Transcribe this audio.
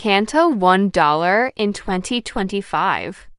Canto $1 in 2025.